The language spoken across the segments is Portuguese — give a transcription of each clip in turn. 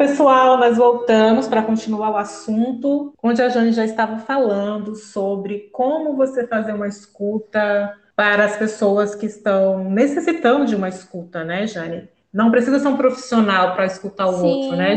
pessoal, nós voltamos para continuar o assunto onde a Jane já estava falando sobre como você fazer uma escuta para as pessoas que estão necessitando de uma escuta, né, Jane? Não precisa ser um profissional para escutar o Sim. outro, né?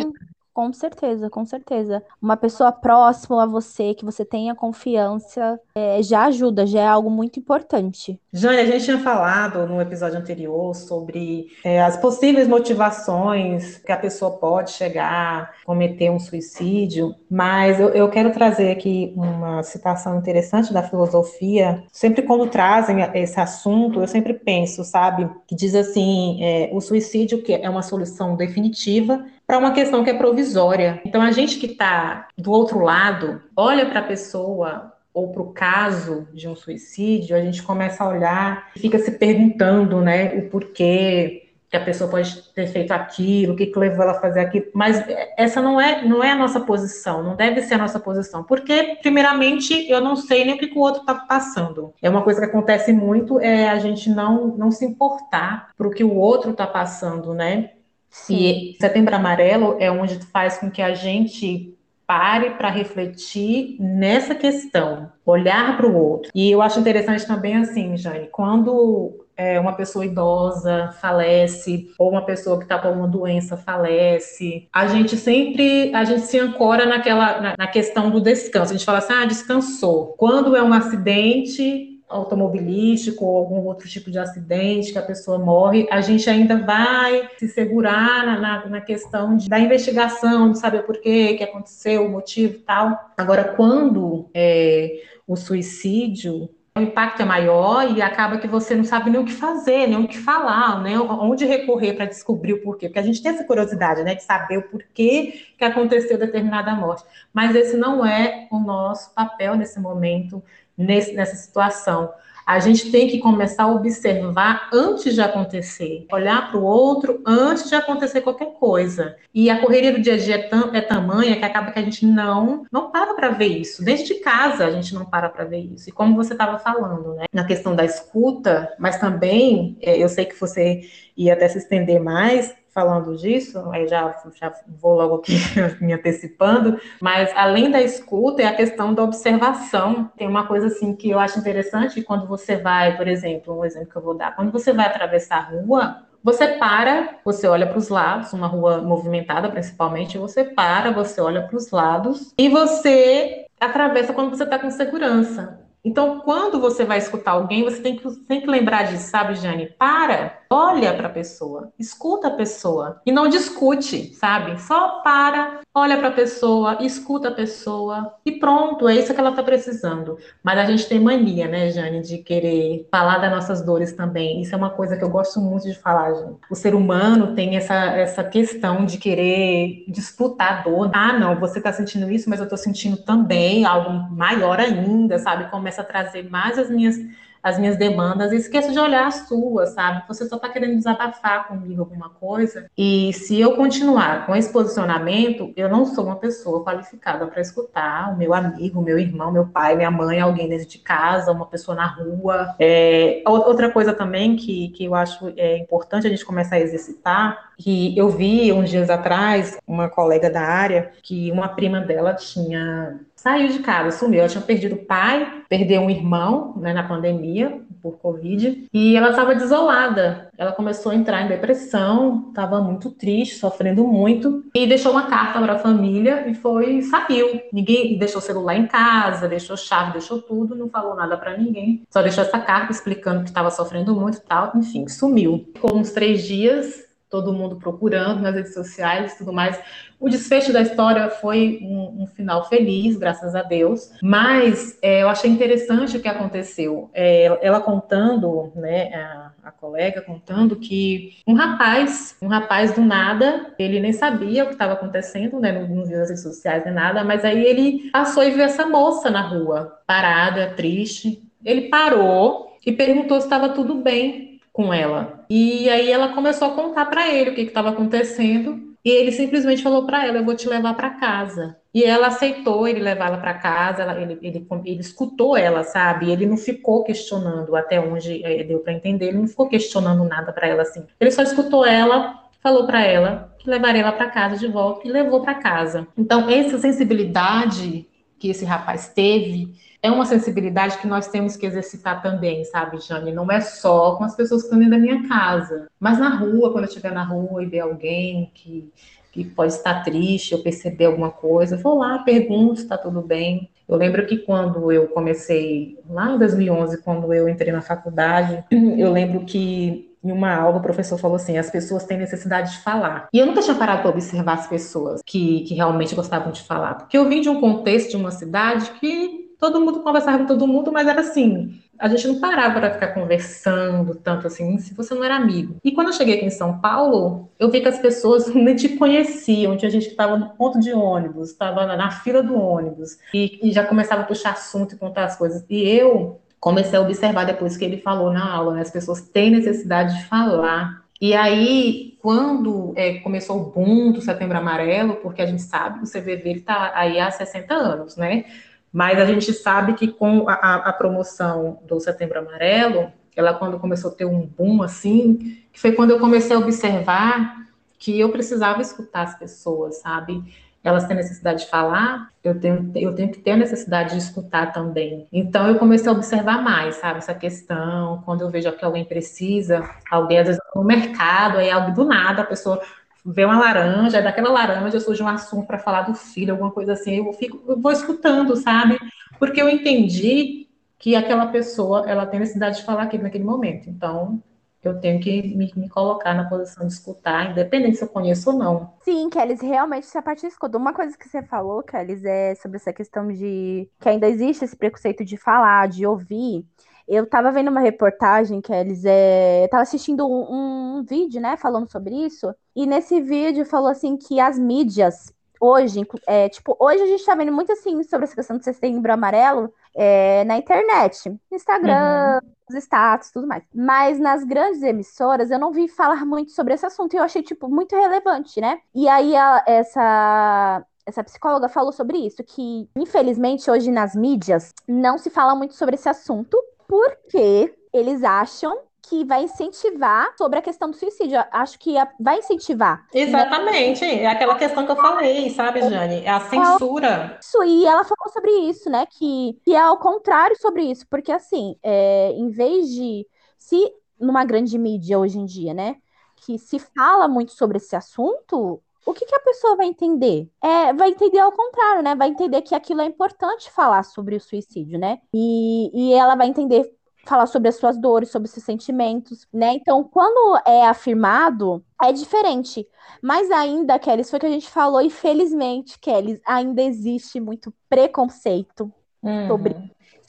Com certeza, com certeza. Uma pessoa próxima a você, que você tenha confiança, é, já ajuda, já é algo muito importante. Jane, a gente tinha falado no episódio anterior sobre é, as possíveis motivações que a pessoa pode chegar a cometer um suicídio, mas eu, eu quero trazer aqui uma citação interessante da filosofia. Sempre quando trazem esse assunto, eu sempre penso, sabe, que diz assim: é, o suicídio que é uma solução definitiva para uma questão que é provisória. Então, a gente que está do outro lado, olha para a pessoa ou para o caso de um suicídio, a gente começa a olhar e fica se perguntando, né, o porquê que a pessoa pode ter feito aquilo, o que, que levou ela a fazer aquilo, mas essa não é, não é a nossa posição, não deve ser a nossa posição, porque, primeiramente, eu não sei nem o que, que o outro está passando. É uma coisa que acontece muito, é a gente não, não se importar para o que o outro está passando, né? Sim. E Setembro Amarelo é onde faz com que a gente pare para refletir nessa questão, olhar para o outro. E eu acho interessante também assim, Jane, quando é, uma pessoa idosa falece ou uma pessoa que está com uma doença falece, a gente sempre a gente se ancora naquela na, na questão do descanso. A gente fala assim, ah, descansou. Quando é um acidente automobilístico ou algum outro tipo de acidente que a pessoa morre, a gente ainda vai se segurar na, na, na questão de, da investigação, de saber por quê, que aconteceu, o motivo tal. Agora, quando é, o suicídio o impacto é maior e acaba que você não sabe nem o que fazer, nem o que falar, nem onde recorrer para descobrir o porquê. Porque a gente tem essa curiosidade, né, de saber o porquê que aconteceu determinada morte. Mas esse não é o nosso papel nesse momento nesse, nessa situação. A gente tem que começar a observar antes de acontecer, olhar para o outro antes de acontecer qualquer coisa. E a correria do dia a dia é, tam, é tamanha que acaba que a gente não não para para ver isso. Dentro de casa a gente não para para ver isso. E como você estava falando, né, na questão da escuta, mas também é, eu sei que você ia até se estender mais, falando disso, aí já, já vou logo aqui me antecipando, mas além da escuta é a questão da observação. Tem uma coisa assim que eu acho interessante quando você vai, por exemplo, um exemplo que eu vou dar, quando você vai atravessar a rua, você para, você olha para os lados, uma rua movimentada principalmente, você para, você olha para os lados e você atravessa quando você está com segurança. Então, quando você vai escutar alguém, você tem que, tem que lembrar disso, sabe, Jane? Para, olha para a pessoa, escuta a pessoa e não discute, sabe? Só para, olha para a pessoa, escuta a pessoa e pronto, é isso que ela está precisando. Mas a gente tem mania, né, Jane, de querer falar das nossas dores também. Isso é uma coisa que eu gosto muito de falar, Jane. O ser humano tem essa, essa questão de querer disputar a dor. Ah, não, você está sentindo isso, mas eu estou sentindo também algo maior ainda, sabe? Começa a trazer mais as minhas as minhas demandas e esqueço de olhar as suas, sabe? Você só está querendo desabafar comigo alguma coisa. E se eu continuar com esse posicionamento, eu não sou uma pessoa qualificada para escutar o meu amigo, meu irmão, meu pai, minha mãe, alguém dentro de casa, uma pessoa na rua. É, outra coisa também que, que eu acho é importante a gente começar a exercitar, que eu vi uns dias atrás uma colega da área que uma prima dela tinha saiu de casa, sumiu. Ela tinha perdido o pai, perdeu um irmão né, na pandemia por Covid e ela estava desolada. Ela começou a entrar em depressão, estava muito triste, sofrendo muito e deixou uma carta para a família e foi saiu. Ninguém deixou celular em casa, deixou chave, deixou tudo, não falou nada para ninguém. Só deixou essa carta explicando que estava sofrendo muito tal. Enfim, sumiu. Ficou uns três dias todo mundo procurando nas redes sociais e tudo mais. O desfecho da história foi um, um final feliz, graças a Deus, mas é, eu achei interessante o que aconteceu. É, ela contando, né, a, a, colega contando que um rapaz, um rapaz do nada, ele nem sabia o que estava acontecendo, né, nos redes sociais nem nada, mas aí ele passou e viu essa moça na rua, parada, triste. Ele parou e perguntou se estava tudo bem com ela. E aí ela começou a contar para ele o que estava acontecendo. E ele simplesmente falou para ela: Eu vou te levar para casa. E ela aceitou ele levar ela para casa, ela, ele, ele, ele, escutou ela, sabe? Ele não ficou questionando até onde é, deu para entender, ele não ficou questionando nada para ela assim. Ele só escutou ela, falou para ela que levaria ela para casa de volta e levou para casa. Então, essa sensibilidade que esse rapaz teve é uma sensibilidade que nós temos que exercitar também, sabe, Jane? Não é só com as pessoas que estão dentro da minha casa, mas na rua, quando eu estiver na rua e ver alguém que, que pode estar triste ou perceber alguma coisa, vou lá, pergunto se está tudo bem. Eu lembro que quando eu comecei, lá em 2011, quando eu entrei na faculdade, eu lembro que em uma aula, o professor falou assim: as pessoas têm necessidade de falar. E eu nunca tinha parado para observar as pessoas que, que realmente gostavam de falar, porque eu vim de um contexto de uma cidade que todo mundo conversava com todo mundo, mas era assim, a gente não parava para ficar conversando tanto assim, se você não era amigo. E quando eu cheguei aqui em São Paulo, eu vi que as pessoas nem te conheciam. Tinha gente que estava no ponto de ônibus, estava na, fila do ônibus, e, e já começava a puxar assunto e contar as coisas. E eu comecei a observar depois que ele falou na aula, né? As pessoas têm necessidade de falar. E aí, quando é, começou o boom do Setembro Amarelo, porque a gente sabe que o CVV está aí há 60 anos, né? Mas a gente sabe que com a, a, promoção do Setembro Amarelo, ela quando começou a ter um boom assim, que foi quando eu comecei a observar que eu precisava escutar as pessoas, sabe? Elas têm necessidade de falar, eu tenho, eu tenho que ter a necessidade de escutar também. Então eu comecei a observar mais, sabe, essa questão, quando eu vejo que alguém precisa, alguém às vezes no mercado, aí algo do nada, a pessoa vê uma laranja, daquela laranja surge um assunto para falar do filho, alguma coisa assim, eu fico, eu vou escutando, sabe? Porque eu entendi que aquela pessoa, ela tem necessidade de falar aquilo naquele momento. Então, eu tenho que me, me, colocar na posição de escutar, independente se eu conheço ou não. Sim, Kelly, realmente se a parte escuta. Uma coisa que você falou, Kelly, é sobre essa questão de que ainda existe esse preconceito de falar, de ouvir. Eu tava vendo uma reportagem, Kelly, é... tava assistindo um, um vídeo, né, falando sobre isso, e nesse vídeo falou assim que as mídias hoje, é, tipo, hoje a gente tá vendo muito assim sobre essa questão do setembro amarelo é, na internet, Instagram, uhum. os status, tudo mais. Mas nas grandes emissoras eu não vi falar muito sobre esse assunto e eu achei, tipo, muito relevante, né? E aí a, essa essa psicóloga falou sobre isso, que infelizmente hoje nas mídias não se fala muito sobre esse assunto, porque eles acham que vai incentivar sobre a questão do suicídio. Acho que vai incentivar. Exatamente. É aquela questão que eu falei, sabe, Jane? É a censura. Isso, e ela falou sobre isso, né? Que, que é ao contrário sobre isso. Porque, assim, é, em vez de. Se numa grande mídia hoje em dia, né? Que se fala muito sobre esse assunto, o que, que, a pessoa vai entender? É, vai entender ao contrário, né? Vai entender que aquilo é importante falar sobre o suicídio, né? E, e ela vai entender falar sobre as suas dores, sobre seus sentimentos, né? Então, quando é afirmado, é diferente. Mas ainda, Kelly, foi o que a gente falou, e felizmente, Kelly, ainda existe muito preconceito uhum. sobre,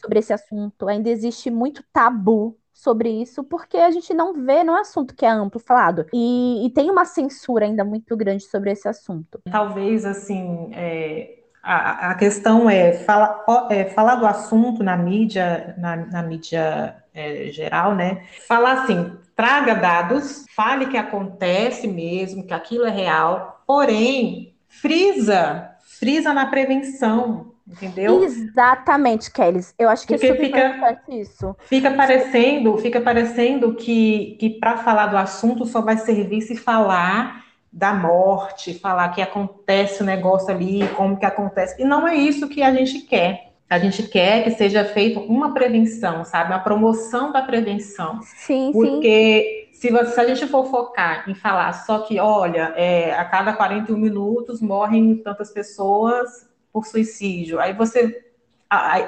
sobre esse assunto, ainda existe muito tabu sobre isso, porque a gente não vê, não é um assunto que é amplo falado. E, e tem uma censura ainda muito grande sobre esse assunto. Talvez, assim, é, a, a questão é, fala, é, falar do assunto na mídia, na, na mídia é, geral, né? Falar assim, traga dados, fale que acontece mesmo, que aquilo é real, porém, frisa, frisa na prevenção, entendeu? Exatamente, Kelly. Eu acho que é Porque fica, isso. Fica parecendo, fica parecendo que, que para falar do assunto só vai servir se falar da morte, falar que acontece o negócio ali, como que acontece. E não é isso que a gente quer. A gente quer que seja feita uma prevenção, sabe? Uma promoção da prevenção. Sim, Porque sim. Se, você, se a gente for focar em falar só que, olha, é, a cada 41 minutos morrem tantas pessoas por suicídio, aí você.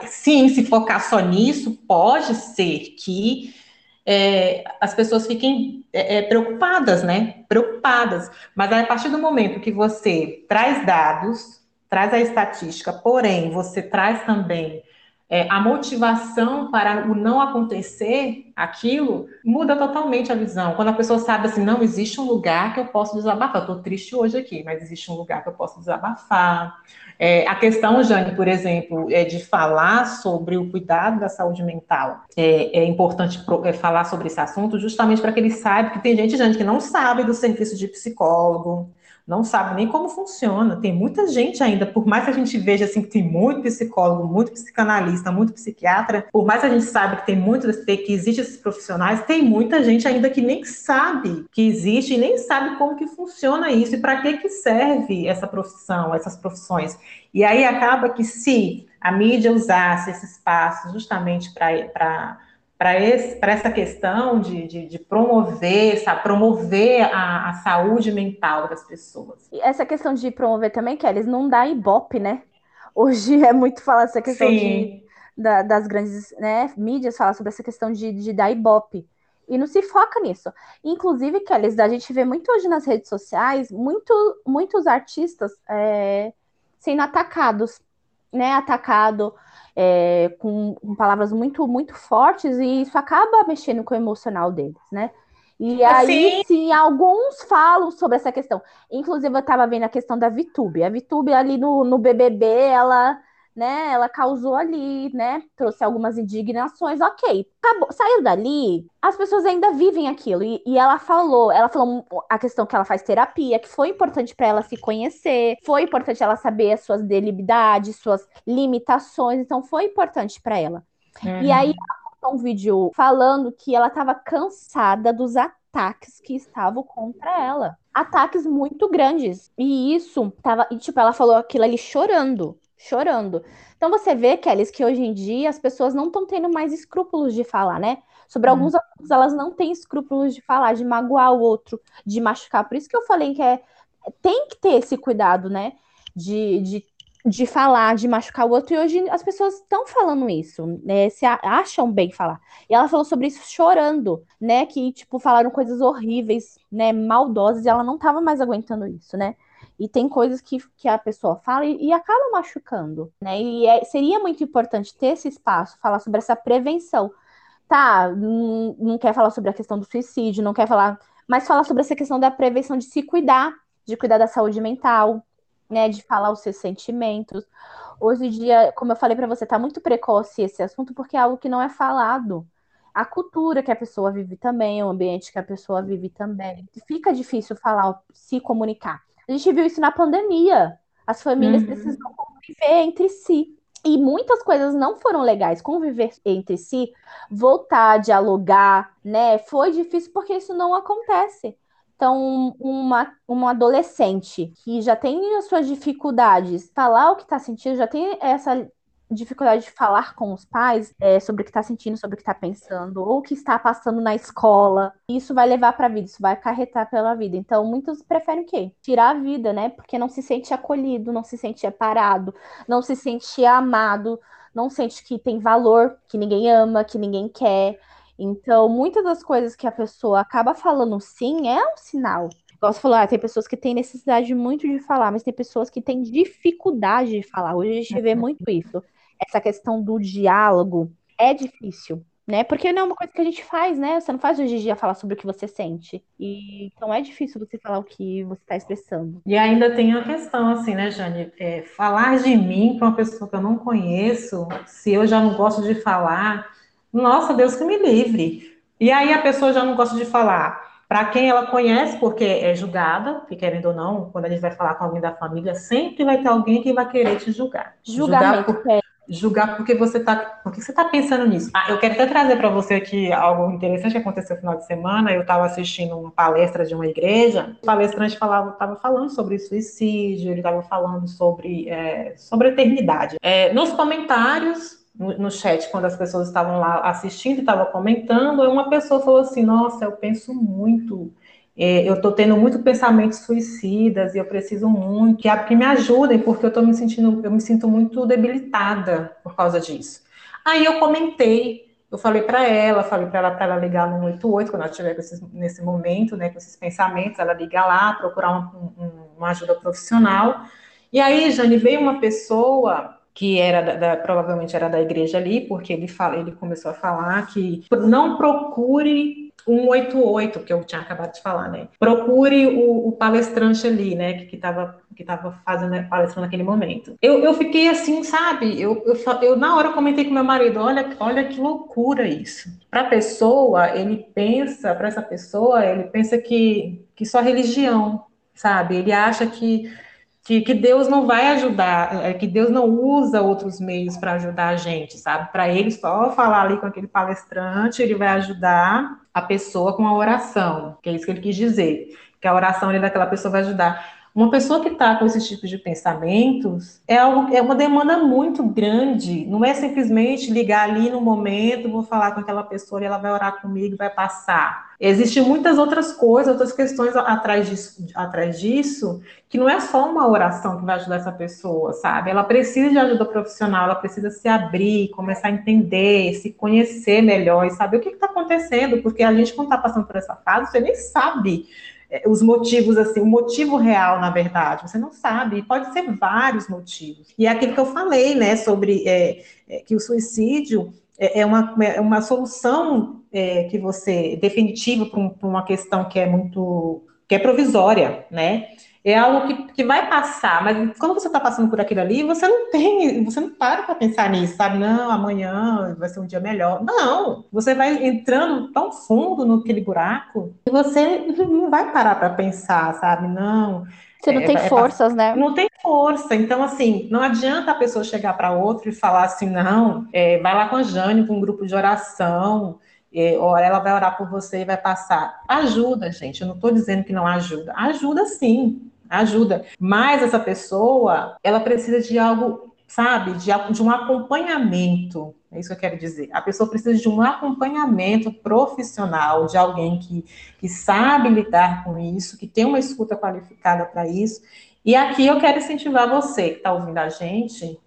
Sim, se focar só nisso, pode ser que é, as pessoas fiquem é, é, preocupadas, né? Preocupadas. Mas a partir do momento que você traz dados, traz a estatística, porém você traz também é, a motivação para o não acontecer aquilo, muda totalmente a visão. Quando a pessoa sabe assim, não existe um lugar que eu posso desabafar. Estou triste hoje aqui, mas existe um lugar que eu posso desabafar. É, a questão, Jane, por exemplo, é de falar sobre o cuidado da saúde mental. É, é importante pro, é, falar sobre esse assunto justamente para que ele saiba que tem gente, Jane, que não sabe do serviço de psicólogo, não sabe nem como funciona. Tem muita gente ainda, por mais que a gente veja assim que tem muito psicólogo, muito psicanalista, muito psiquiatra, por mais que a gente sabe que tem muito que existe esses profissionais, tem muita gente ainda que nem sabe que existe e nem sabe como que funciona isso e para que que serve essa profissão, essas profissões. E aí acaba que se a mídia usasse esse espaço justamente para para essa questão de, de, de, promover, sabe, promover a, a, saúde mental das pessoas. E essa questão de promover também, Kelly, não dá ibope, né? Hoje é muito falar essa questão de, da, das grandes né, mídias, falar sobre essa questão de, de dar ibope. E não se foca nisso. Inclusive, Kelly, a gente vê muito hoje nas redes sociais, muito, muitos artistas é, sendo atacados, né? Atacado é, com, com, palavras muito, muito fortes, e isso acaba mexendo com o emocional deles, né? E aí, assim... sim, alguns falam sobre essa questão. Inclusive, eu estava vendo a questão da Vitube. A Vitube ali no, no BBB, ela né? Ela causou ali, né? Trouxe algumas indignações, ok. Acabou, saiu dali, as pessoas ainda vivem aquilo. E, e, ela falou, ela falou a questão que ela faz terapia, que foi importante para ela se conhecer, foi importante ela saber as suas debilidades, suas limitações, então foi importante para ela. Uhum. E aí ela postou um vídeo falando que ela estava cansada dos ataques que estavam contra ela. Ataques muito grandes. E isso tava, e, tipo, ela falou aquilo ali chorando chorando. Então você vê, Kelly, que hoje em dia as pessoas não estão tendo mais escrúpulos de falar, né? Sobre hum. alguns assuntos elas não têm escrúpulos de falar, de magoar o outro, de machucar. Por isso que eu falei que é, tem que ter esse cuidado, né? De, de, de falar, de machucar o outro. E hoje as pessoas estão falando isso, né? Se acham bem falar. E ela falou sobre isso chorando, né? Que, tipo, falaram coisas horríveis, né? Maldosas, e ela não estava mais aguentando isso, né? E tem coisas que, que a pessoa fala e, e acaba machucando, né? E é, seria muito importante ter esse espaço, falar sobre essa prevenção. Tá, não, não quer falar sobre a questão do suicídio, não quer falar, mas falar sobre essa questão da prevenção de se cuidar, de cuidar da saúde mental, né? De falar os seus sentimentos. Hoje em dia, como eu falei para você, tá muito precoce esse assunto porque é algo que não é falado a cultura que a pessoa vive também, o ambiente que a pessoa vive também. Fica difícil falar, se comunicar. A gente viu isso na pandemia. As famílias uhum. precisam conviver entre si. E muitas coisas não foram legais. Conviver entre si, voltar, dialogar, né? Foi difícil porque isso não acontece. Então, uma, uma adolescente que já tem as suas dificuldades, falar o que está sentindo, já tem essa dificuldade de falar com os pais é, sobre o que está sentindo, sobre o que está pensando, ou o que está passando na escola. Isso vai levar para a vida, isso vai acarretar pela vida. Então, muitos preferem o quê? Tirar a vida, né? Porque não se sente acolhido, não se sente parado, não se sente amado, não sente que tem valor, que ninguém ama, que ninguém quer. Então, muitas das coisas que a pessoa acaba falando sim é um sinal. Igual você falou, ah, tem pessoas que têm necessidade muito de falar, mas tem pessoas que têm dificuldade de falar. Hoje a gente vê muito isso essa questão do diálogo é difícil, né? Porque não é uma coisa que a gente faz, né? Você não faz hoje em dia falar sobre o que você sente. E então é difícil você falar o que você está expressando. E ainda tem a questão, assim, né, Jane? É, falar de mim para uma pessoa que eu não conheço, se eu já não gosto de falar, nossa, Deus que me livre. E aí a pessoa já não gosta de falar para quem ela conhece, porque é julgada, que querendo ou não, quando a gente vai falar com alguém da família, sempre vai ter alguém que vai querer te julgar. Julgamento, julgar por... é julgar porque você está porque você tá pensando nisso. Ah, eu quero até trazer para você aqui algo interessante que aconteceu no final de semana. Eu estava assistindo uma palestra de uma igreja. O palestrante falava, estava falando sobre suicídio, ele estava falando sobre é, sobre eternidade. É, nos comentários no, no, chat, quando as pessoas estavam lá assistindo, estavam comentando, uma pessoa falou assim: Nossa, eu penso muito é, eu estou tendo muito pensamentos suicidas e eu preciso muito que, que me ajudem, porque eu estou me sentindo, eu me sinto muito debilitada por causa disso. Aí eu comentei, eu falei para ela, falei para ela para ela ligar no 188 quando ela estiver nesse momento, né, com esses pensamentos, ela liga lá, procurar uma, uma ajuda profissional. E aí, Jane, veio uma pessoa que era da, da, provavelmente era da igreja ali, porque ele fala, ele começou a falar que não procure 188, que eu tinha acabado de falar, né? Procure o, o palestrante ali, né? Que estava que tava fazendo palestra naquele momento. Eu, eu fiquei assim, sabe? Eu, eu, eu, na hora eu comentei com meu marido, olha, olha que loucura isso. Para a pessoa, ele pensa, para essa pessoa, ele pensa que, que só religião sabe? Ele acha que que, que, Deus não vai ajudar, é, que Deus não usa outros meios para ajudar a gente, sabe? Para ele só falar ali com aquele palestrante, ele vai ajudar a pessoa com a oração, que é isso que ele quis dizer, que a oração ali daquela pessoa vai ajudar. Uma pessoa que está com esse tipo de pensamentos é, algo, é uma demanda muito grande. Não é simplesmente ligar ali no momento, vou falar com aquela pessoa e ela vai orar comigo vai passar. Existem muitas outras coisas, outras questões atrás disso, atrás disso, que não é só uma oração que vai ajudar essa pessoa, sabe? Ela precisa de ajuda profissional, ela precisa se abrir, começar a entender, se conhecer melhor e saber o que está acontecendo, porque a gente, quando está passando por essa fase, você nem sabe os motivos, assim, o motivo real, na verdade, você não sabe, pode ser vários motivos. E é aquilo que eu falei, né, sobre é, é, que o suicídio é, é uma, é uma solução é, que você, definitiva para um, uma questão que é muito, que é provisória, né, é algo que, que vai passar, mas quando você está passando por aquilo ali, você não tem, você não para para pensar nisso, sabe? Não, amanhã vai ser um dia melhor. Não, você vai entrando tão fundo naquele buraco que você não vai parar para pensar, sabe? Não. Você não é, tem é, forças, né? Não tem força. Então, assim, não adianta a pessoa chegar para outro e falar assim, não, é, vai lá com a Jane, com um grupo de oração, é, ela vai orar por você e vai passar. Ajuda, gente. Eu não estou dizendo que não ajuda. Ajuda sim ajuda. Mas essa pessoa, ela precisa de algo, sabe, de, de um acompanhamento. É isso que eu quero dizer. A pessoa precisa de um acompanhamento profissional, de alguém que, que sabe lidar com isso, que tem uma escuta qualificada para isso. E aqui eu quero incentivar você que está ouvindo a gente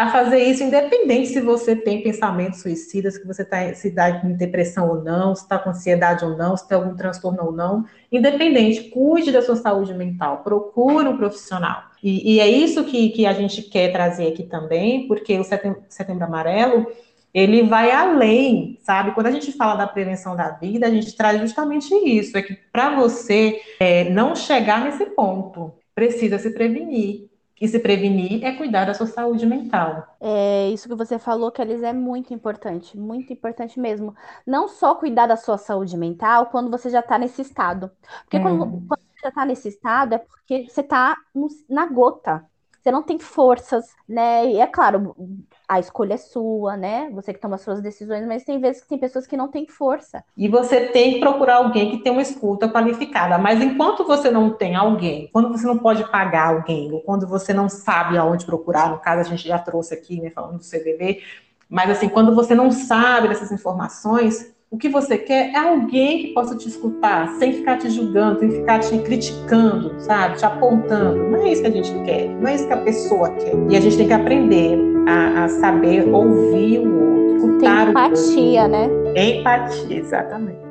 a fazer isso, independente se você tem pensamentos suicidas, se você está se com depressão ou não, se está com ansiedade ou não, se tem algum transtorno ou não, independente, cuide da sua saúde mental, procure um profissional. E, e é isso que, que a gente quer trazer aqui também, porque o Setembro, Setembro Amarelo, ele vai além, sabe? Quando a gente fala da prevenção da vida, a gente traz justamente isso, é que para você é, não chegar nesse ponto, precisa se prevenir. E se prevenir é cuidar da sua saúde mental. É isso que você falou, Kelis, é muito importante, muito importante mesmo. Não só cuidar da sua saúde mental quando você já está nesse estado. Porque hum. quando, quando, você já está nesse estado é porque você está na gota. Você não tem forças, né? E é claro, a escolha é sua, né? Você que toma suas decisões, mas tem vezes que tem pessoas que não têm força. E você tem que procurar alguém que tem uma escuta qualificada. Mas enquanto você não tem alguém, quando você não pode pagar alguém, ou quando você não sabe aonde procurar, no caso a gente já trouxe aqui, né, falando do CVV, mas assim, quando você não sabe dessas informações, o que você quer é alguém que possa te escutar, sem ficar te julgando, sem ficar te criticando, sabe? Te apontando. Não é isso que a gente quer, não é isso que a pessoa quer. E a gente tem que aprender a, a saber ouvir o outro, tem empatia, o outro. né? Empatia, exatamente.